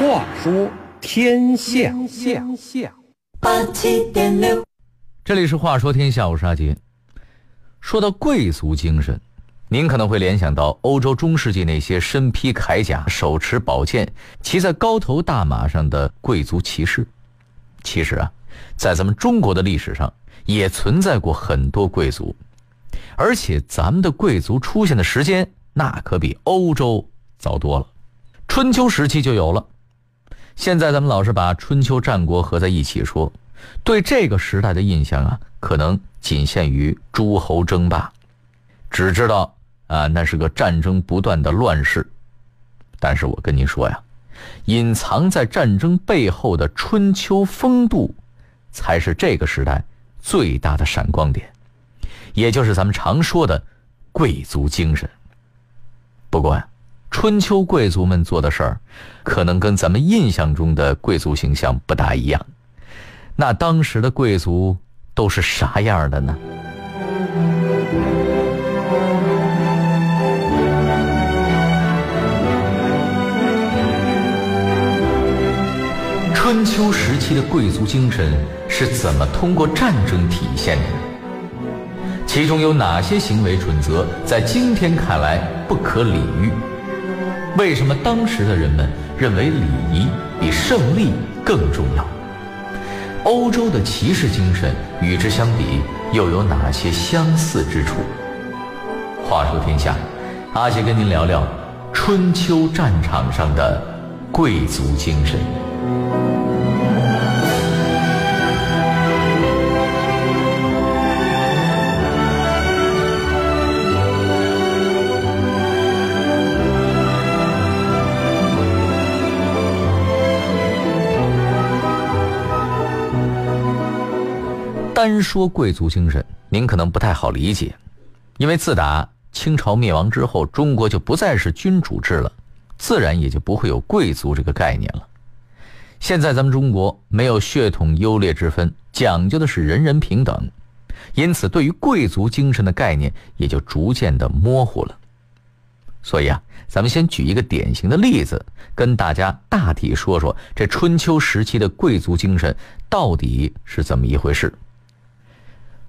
话说天下，八七点六，这里是《话说天下》，我是阿杰。说到贵族精神，您可能会联想到欧洲中世纪那些身披铠甲、手持宝剑、骑在高头大马上的贵族骑士。其实啊，在咱们中国的历史上，也存在过很多贵族，而且咱们的贵族出现的时间，那可比欧洲早多了。春秋时期就有了。现在咱们老是把春秋战国合在一起说，对这个时代的印象啊，可能仅限于诸侯争霸，只知道啊那是个战争不断的乱世。但是我跟您说呀，隐藏在战争背后的春秋风度，才是这个时代最大的闪光点，也就是咱们常说的贵族精神。不过呀。春秋贵族们做的事儿，可能跟咱们印象中的贵族形象不大一样。那当时的贵族都是啥样的呢？春秋时期的贵族精神是怎么通过战争体现的？其中有哪些行为准则在今天看来不可理喻？为什么当时的人们认为礼仪比胜利更重要？欧洲的骑士精神与之相比又有哪些相似之处？话说天下，阿杰跟您聊聊春秋战场上的贵族精神。单说贵族精神，您可能不太好理解，因为自打清朝灭亡之后，中国就不再是君主制了，自然也就不会有贵族这个概念了。现在咱们中国没有血统优劣之分，讲究的是人人平等，因此对于贵族精神的概念也就逐渐的模糊了。所以啊，咱们先举一个典型的例子，跟大家大体说说这春秋时期的贵族精神到底是怎么一回事。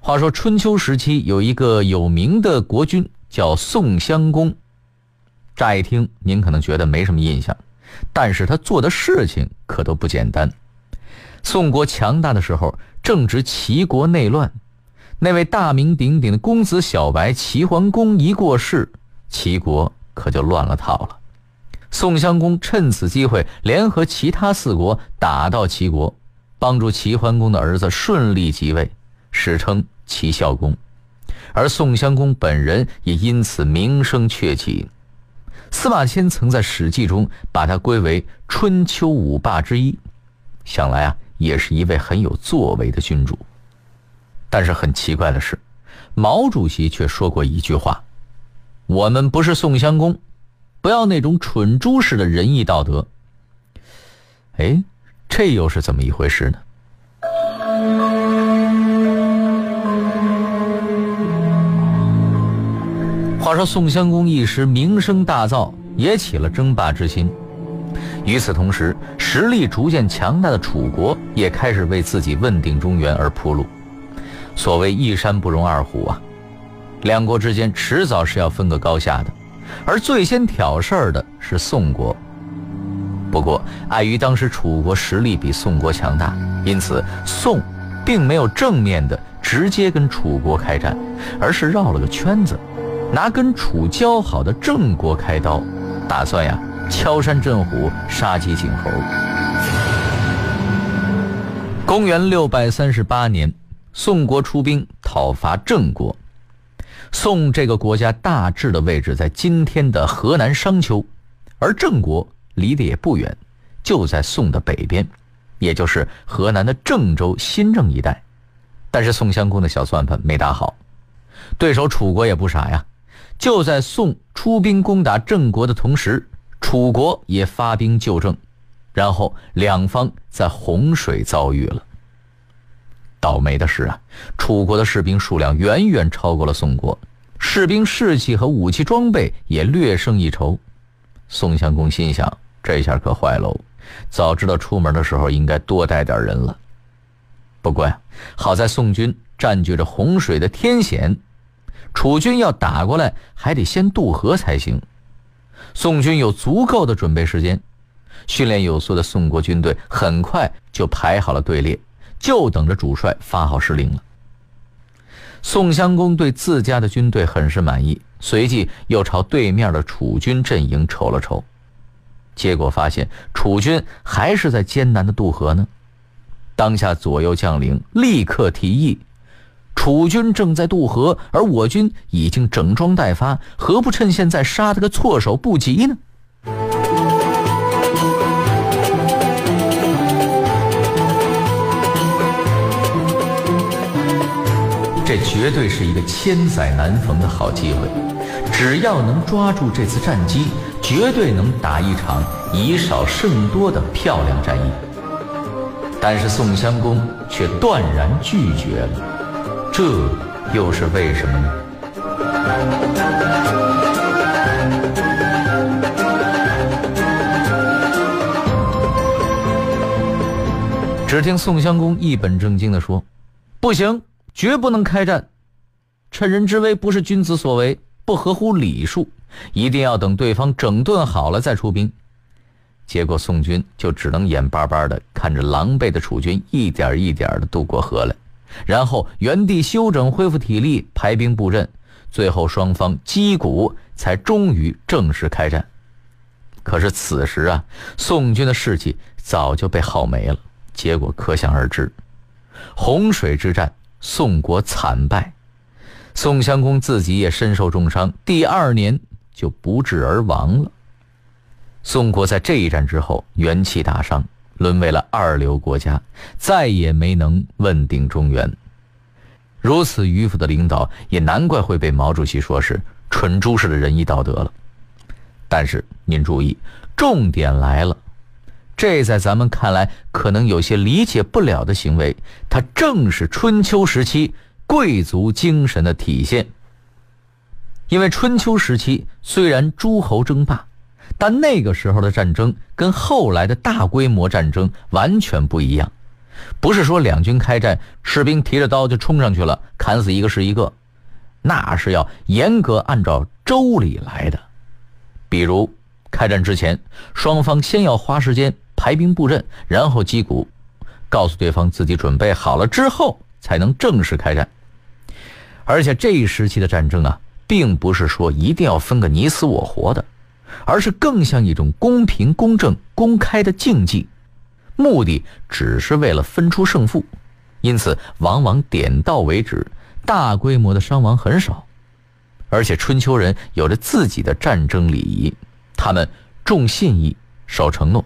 话说春秋时期有一个有名的国君叫宋襄公，乍一听您可能觉得没什么印象，但是他做的事情可都不简单。宋国强大的时候，正值齐国内乱，那位大名鼎鼎的公子小白齐桓公一过世，齐国可就乱了套了。宋襄公趁此机会，联合其他四国打到齐国，帮助齐桓公的儿子顺利即位。史称齐孝公，而宋襄公本人也因此名声鹊起。司马迁曾在《史记》中把他归为春秋五霸之一，想来啊，也是一位很有作为的君主。但是很奇怪的是，毛主席却说过一句话：“我们不是宋襄公，不要那种蠢猪式的仁义道德。”哎，这又是怎么一回事呢？话说宋襄公一时名声大噪，也起了争霸之心。与此同时，实力逐渐强大的楚国也开始为自己问鼎中原而铺路。所谓一山不容二虎啊，两国之间迟早是要分个高下的。而最先挑事儿的是宋国。不过，碍于当时楚国实力比宋国强大，因此宋并没有正面的直接跟楚国开战，而是绕了个圈子。拿跟楚交好的郑国开刀，打算呀敲山震虎，杀鸡儆猴。公元六百三十八年，宋国出兵讨伐郑国。宋这个国家大致的位置在今天的河南商丘，而郑国离得也不远，就在宋的北边，也就是河南的郑州、新郑一带。但是宋襄公的小算盘没打好，对手楚国也不傻呀。就在宋出兵攻打郑国的同时，楚国也发兵救郑，然后两方在洪水遭遇了。倒霉的是啊，楚国的士兵数量远远超过了宋国，士兵士气和武器装备也略胜一筹。宋襄公心想：这下可坏喽！早知道出门的时候应该多带点人了。不过呀，好在宋军占据着洪水的天险，楚军要打过来还得先渡河才行。宋军有足够的准备时间，训练有素的宋国军队很快就排好了队列，就等着主帅发号施令了。宋襄公对自家的军队很是满意，随即又朝对面的楚军阵营瞅了瞅，结果发现楚军还是在艰难的渡河呢。当下左右将领立刻提议：楚军正在渡河，而我军已经整装待发，何不趁现在杀他个措手不及呢？这绝对是一个千载难逢的好机会，只要能抓住这次战机，绝对能打一场以少胜多的漂亮战役。但是宋襄公却断然拒绝了，这又是为什么呢？只听宋襄公一本正经地说：“不行。”绝不能开战，趁人之危不是君子所为，不合乎礼数，一定要等对方整顿好了再出兵。结果宋军就只能眼巴巴的看着狼狈的楚军一点一点的渡过河来，然后原地休整恢复体力，排兵布阵，最后双方击鼓，才终于正式开战。可是此时啊，宋军的士气早就被耗没了，结果可想而知，洪水之战。宋国惨败，宋襄公自己也身受重伤，第二年就不治而亡了。宋国在这一战之后元气大伤，沦为了二流国家，再也没能问鼎中原。如此迂腐的领导，也难怪会被毛主席说是蠢猪式的仁义道德了。但是您注意，重点来了。这在咱们看来可能有些理解不了的行为，它正是春秋时期贵族精神的体现。因为春秋时期虽然诸侯争霸，但那个时候的战争跟后来的大规模战争完全不一样，不是说两军开战，士兵提着刀就冲上去了，砍死一个是一个，那是要严格按照周礼来的。比如开战之前，双方先要花时间。排兵布阵，然后击鼓，告诉对方自己准备好了之后，才能正式开战。而且这一时期的战争啊，并不是说一定要分个你死我活的，而是更像一种公平、公正、公开的竞技，目的只是为了分出胜负，因此往往点到为止，大规模的伤亡很少。而且春秋人有着自己的战争礼仪，他们重信义，守承诺。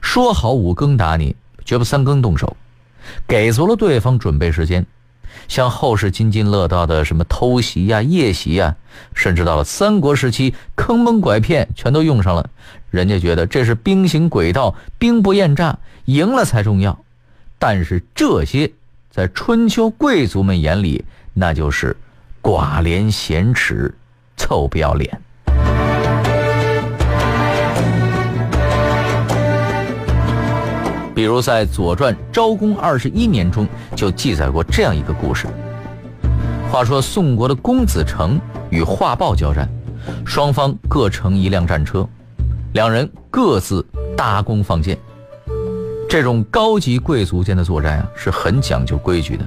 说好五更打你，绝不三更动手，给足了对方准备时间。像后世津津乐道的什么偷袭呀、夜袭呀，甚至到了三国时期，坑蒙拐骗全都用上了。人家觉得这是兵行诡道、兵不厌诈，赢了才重要。但是这些在春秋贵族们眼里，那就是寡廉鲜耻、臭不要脸。比如在《左传·昭公二十一年》中就记载过这样一个故事。话说宋国的公子成与华豹交战，双方各乘一辆战车，两人各自搭弓放箭。这种高级贵族间的作战啊，是很讲究规矩的，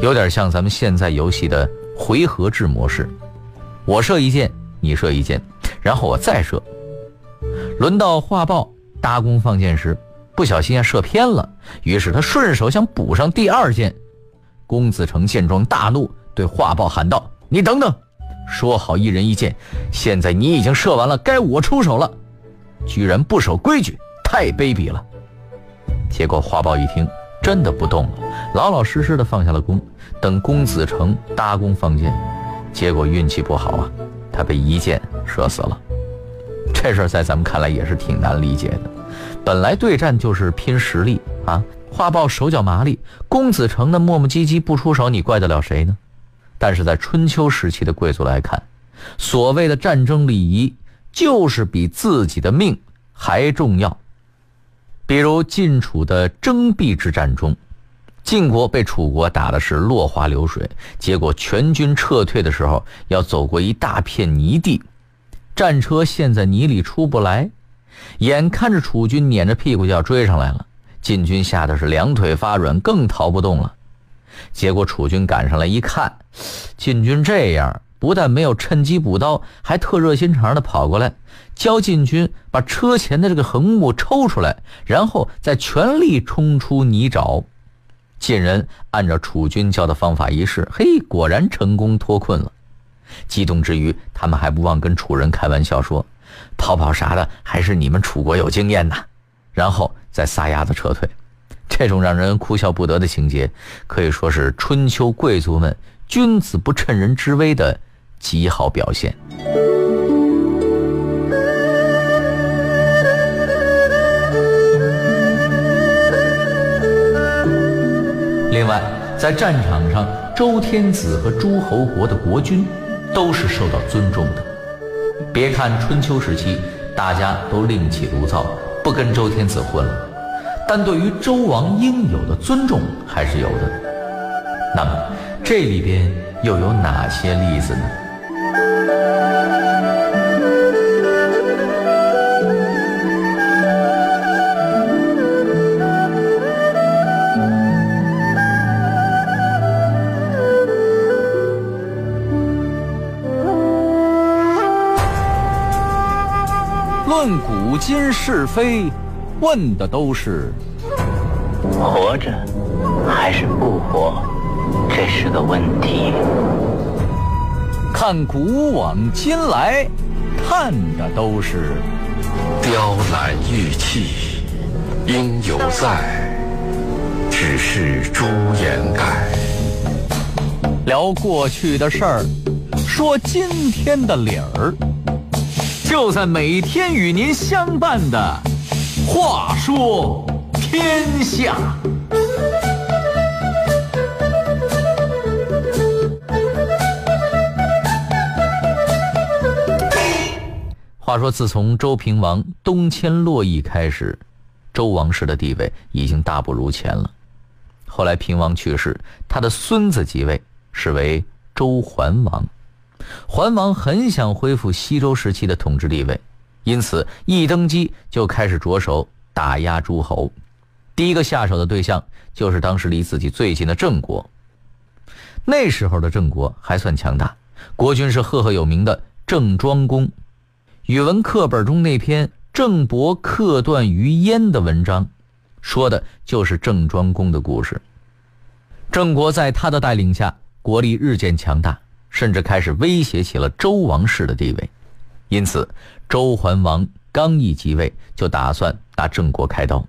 有点像咱们现在游戏的回合制模式。我射一箭，你射一箭，然后我再射。轮到华豹搭弓放箭时。不小心啊，射偏了。于是他顺手想补上第二箭。公子成见状大怒，对华豹喊道：“你等等，说好一人一箭，现在你已经射完了，该我出手了，居然不守规矩，太卑鄙了。”结果华豹一听，真的不动了，老老实实的放下了弓，等公子成搭弓放箭。结果运气不好啊，他被一箭射死了。这事在咱们看来也是挺难理解的。本来对战就是拼实力啊，画报手脚麻利，公子成的磨磨唧唧不出手，你怪得了谁呢？但是在春秋时期的贵族来看，所谓的战争礼仪，就是比自己的命还重要。比如晋楚的征壁之战中，晋国被楚国打的是落花流水，结果全军撤退的时候要走过一大片泥地，战车陷在泥里出不来，眼看着楚军撵着屁股就要追上来了，晋军吓得是两腿发软，更逃不动了。结果楚军赶上来一看，晋军这样。不但没有趁机补刀，还特热心肠的跑过来，教晋军把车前的这个横木抽出来，然后再全力冲出泥沼。晋人按照楚军教的方法一试，嘿，果然成功脱困了。激动之余，他们还不忘跟楚人开玩笑说：“跑跑啥的，还是你们楚国有经验呐。”然后再撒丫子撤退。这种让人哭笑不得的情节，可以说是春秋贵族们君子不趁人之危的。极好表现。另外，在战场上，周天子和诸侯国的国君都是受到尊重的。别看春秋时期大家都另起炉灶，不跟周天子混了，但对于周王应有的尊重还是有的。那么，这里边又有哪些例子呢？论古今是非，问的都是活着还是不活，这是个问题。看古往今来，看的都是雕栏玉砌，应犹在，只是朱颜改。聊过去的事儿，说今天的理儿。就在每天与您相伴的《话说天下》。话说，自从周平王东迁洛邑开始，周王室的地位已经大不如前了。后来平王去世，他的孙子即位，是为周桓王。桓王很想恢复西周时期的统治地位，因此一登基就开始着手打压诸侯。第一个下手的对象就是当时离自己最近的郑国。那时候的郑国还算强大，国君是赫赫有名的郑庄公。语文课本中那篇《郑伯克段于鄢》的文章，说的就是郑庄公的故事。郑国在他的带领下，国力日渐强大。甚至开始威胁起了周王室的地位，因此周桓王刚一即位，就打算拿郑国开刀。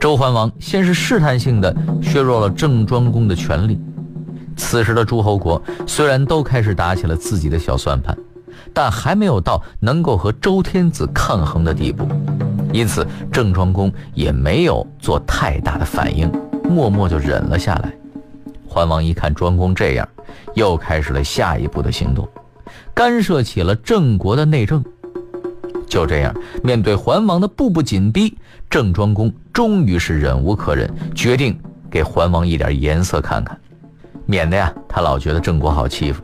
周桓王先是试探性的削弱了郑庄公的权力。此时的诸侯国虽然都开始打起了自己的小算盘，但还没有到能够和周天子抗衡的地步，因此郑庄公也没有做太大的反应。默默就忍了下来。桓王一看庄公这样，又开始了下一步的行动，干涉起了郑国的内政。就这样，面对桓王的步步紧逼，郑庄公终于是忍无可忍，决定给桓王一点颜色看看，免得呀他老觉得郑国好欺负。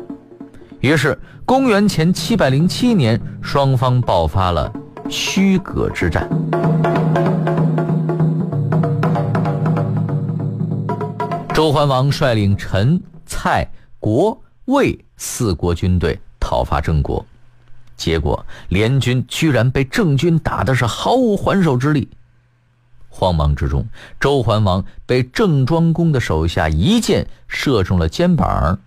于是，公元前七百零七年，双方爆发了虚葛之战。周桓王率领陈、蔡、国、魏四国军队讨伐郑国，结果联军居然被郑军打的是毫无还手之力。慌忙之中，周桓王被郑庄公的手下一箭射中了肩膀。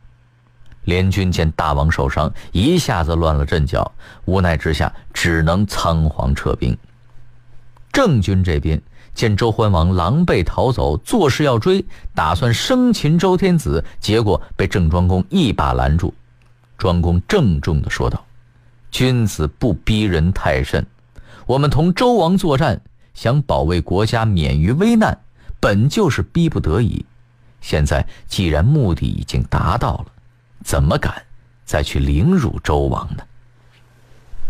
联军见大王受伤，一下子乱了阵脚，无奈之下只能仓皇撤兵。郑军这边。见周桓王狼狈逃走，作势要追，打算生擒周天子，结果被郑庄公一把拦住。庄公郑重地说道：“君子不逼人太甚，我们同周王作战，想保卫国家免于危难，本就是逼不得已。现在既然目的已经达到了，怎么敢再去凌辱周王呢？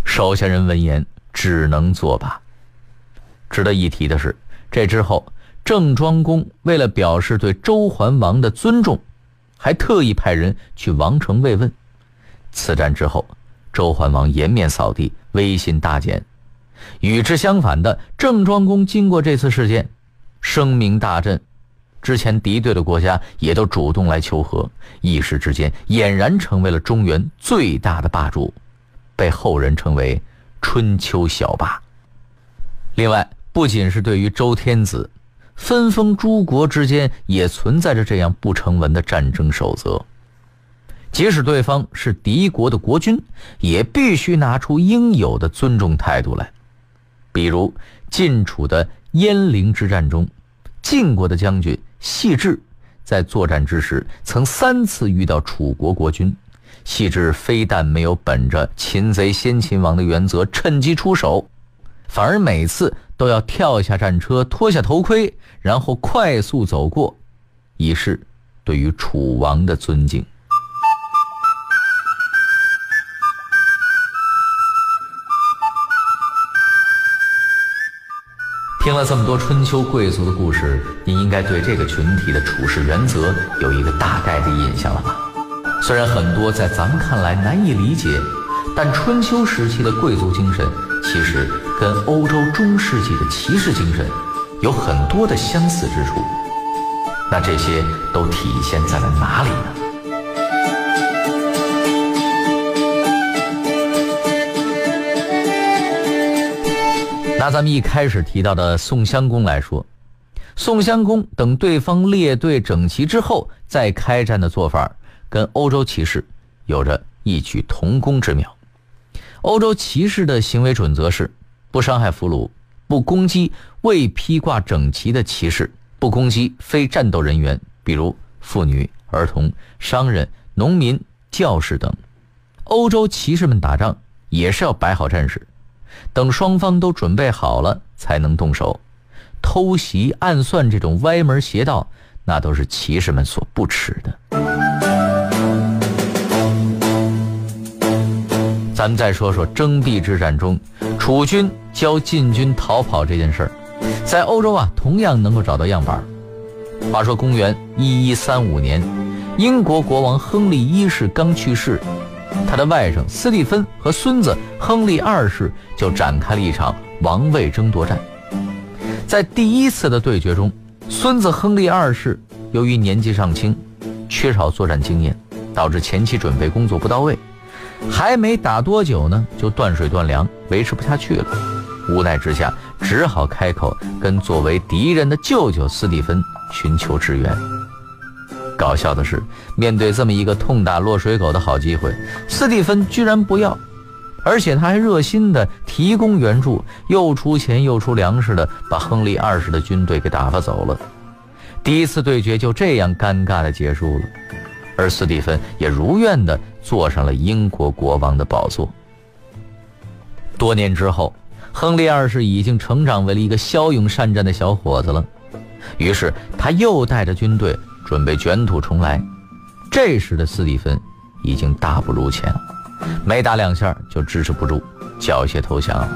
手下人闻言只能作罢。值得一提的是，这之后郑庄公为了表示对周桓王的尊重，还特意派人去王城慰问。此战之后，周桓王颜面扫地，威信大减。与之相反的，郑庄公经过这次事件，声名大振。之前敌对的国家也都主动来求和，一时之间俨然成为了中原最大的霸主，被后人称为“春秋小霸”。另外，不仅是对于周天子，分封诸国之间也存在着这样不成文的战争守则：即使对方是敌国的国君，也必须拿出应有的尊重态度来。比如晋楚的鄢陵之战中，晋国的将军。细致在作战之时，曾三次遇到楚国国君。细致非但没有本着擒贼先擒王的原则趁机出手，反而每次都要跳下战车，脱下头盔，然后快速走过，以示对于楚王的尊敬。听了这么多春秋贵族的故事，你应该对这个群体的处事原则有一个大概的印象了吧？虽然很多在咱们看来难以理解，但春秋时期的贵族精神其实跟欧洲中世纪的骑士精神有很多的相似之处。那这些都体现在了哪里呢？拿咱们一开始提到的宋襄公来说，宋襄公等对方列队整齐之后再开战的做法，跟欧洲骑士有着异曲同工之妙。欧洲骑士的行为准则是：不伤害俘虏，不攻击未披挂整齐的骑士，不攻击非战斗人员，比如妇女、儿童、商人、农民、教士等。欧洲骑士们打仗也是要摆好阵势。等双方都准备好了，才能动手。偷袭、暗算这种歪门邪道，那都是骑士们所不耻的。咱们再说说征地之战中，楚军教晋军逃跑这件事儿，在欧洲啊，同样能够找到样板。话说公元一一三五年，英国国王亨利一世刚去世。他的外甥斯蒂芬和孙子亨利二世就展开了一场王位争夺战。在第一次的对决中，孙子亨利二世由于年纪尚轻，缺少作战经验，导致前期准备工作不到位，还没打多久呢，就断水断粮，维持不下去了。无奈之下，只好开口跟作为敌人的舅舅斯蒂芬寻求支援。搞笑的是，面对这么一个痛打落水狗的好机会，斯蒂芬居然不要，而且他还热心的提供援助，又出钱又出粮食的把亨利二世的军队给打发走了。第一次对决就这样尴尬的结束了，而斯蒂芬也如愿的坐上了英国国王的宝座。多年之后，亨利二世已经成长为了一个骁勇善战的小伙子了，于是他又带着军队。准备卷土重来，这时的斯蒂芬已经大不如前，没打两下就支持不住，缴械投降。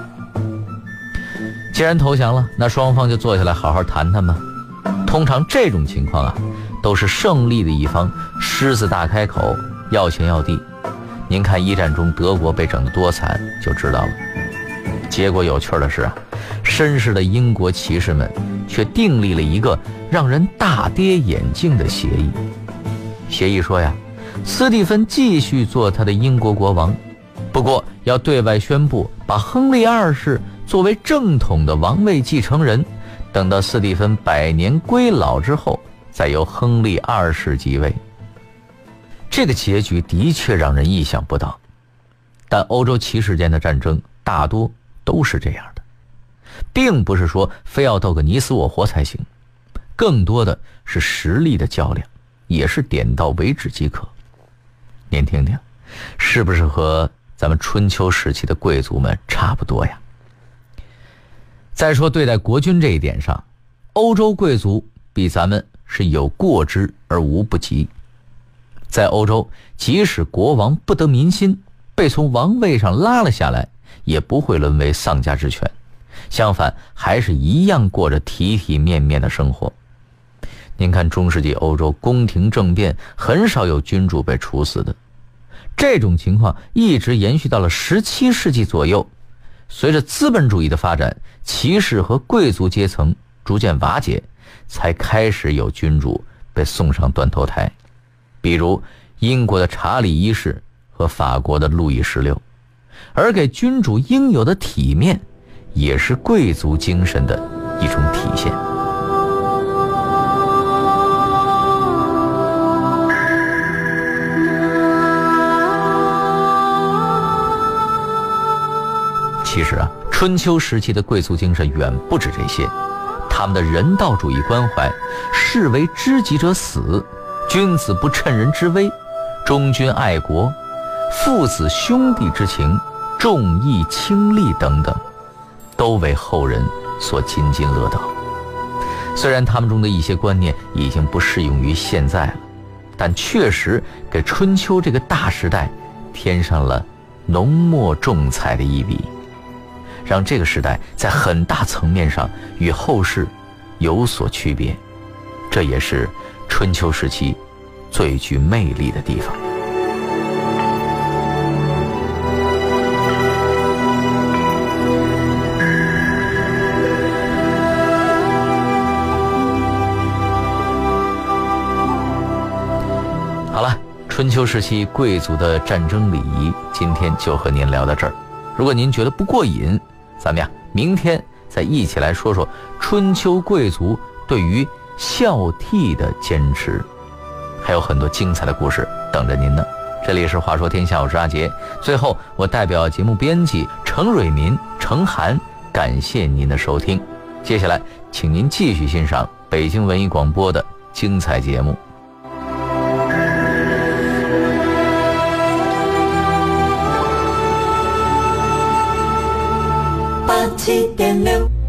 既然投降了，那双方就坐下来好好谈谈吧。通常这种情况啊，都是胜利的一方狮子大开口要钱要地。您看一战中德国被整得多惨，就知道了。结果有趣的是啊，绅士的英国骑士们却订立了一个。让人大跌眼镜的协议。协议说呀，斯蒂芬继续做他的英国国王，不过要对外宣布把亨利二世作为正统的王位继承人，等到斯蒂芬百年归老之后，再由亨利二世继位。这个结局的确让人意想不到，但欧洲骑士间的战争大多都是这样的，并不是说非要斗个你死我活才行。更多的是实力的较量，也是点到为止即可。您听听，是不是和咱们春秋时期的贵族们差不多呀？再说对待国君这一点上，欧洲贵族比咱们是有过之而无不及。在欧洲，即使国王不得民心，被从王位上拉了下来，也不会沦为丧家之犬，相反，还是一样过着体体面面的生活。您看，中世纪欧洲宫廷政变很少有君主被处死的，这种情况一直延续到了十七世纪左右。随着资本主义的发展，骑士和贵族阶层逐渐瓦解，才开始有君主被送上断头台，比如英国的查理一世和法国的路易十六。而给君主应有的体面，也是贵族精神的一种体现。其实啊，春秋时期的贵族精神远不止这些，他们的人道主义关怀，士为知己者死，君子不趁人之危，忠君爱国，父子兄弟之情，重义轻利等等，都为后人所津津乐道。虽然他们中的一些观念已经不适用于现在了，但确实给春秋这个大时代添上了浓墨重彩的一笔。让这个时代在很大层面上与后世有所区别，这也是春秋时期最具魅力的地方。好了，春秋时期贵族的战争礼仪，今天就和您聊到这儿。如果您觉得不过瘾，咱们呀，明天再一起来说说春秋贵族对于孝悌的坚持，还有很多精彩的故事等着您呢。这里是《话说天下》，我是阿杰。最后，我代表节目编辑程蕊民、程涵，感谢您的收听。接下来，请您继续欣赏北京文艺广播的精彩节目。八七点六。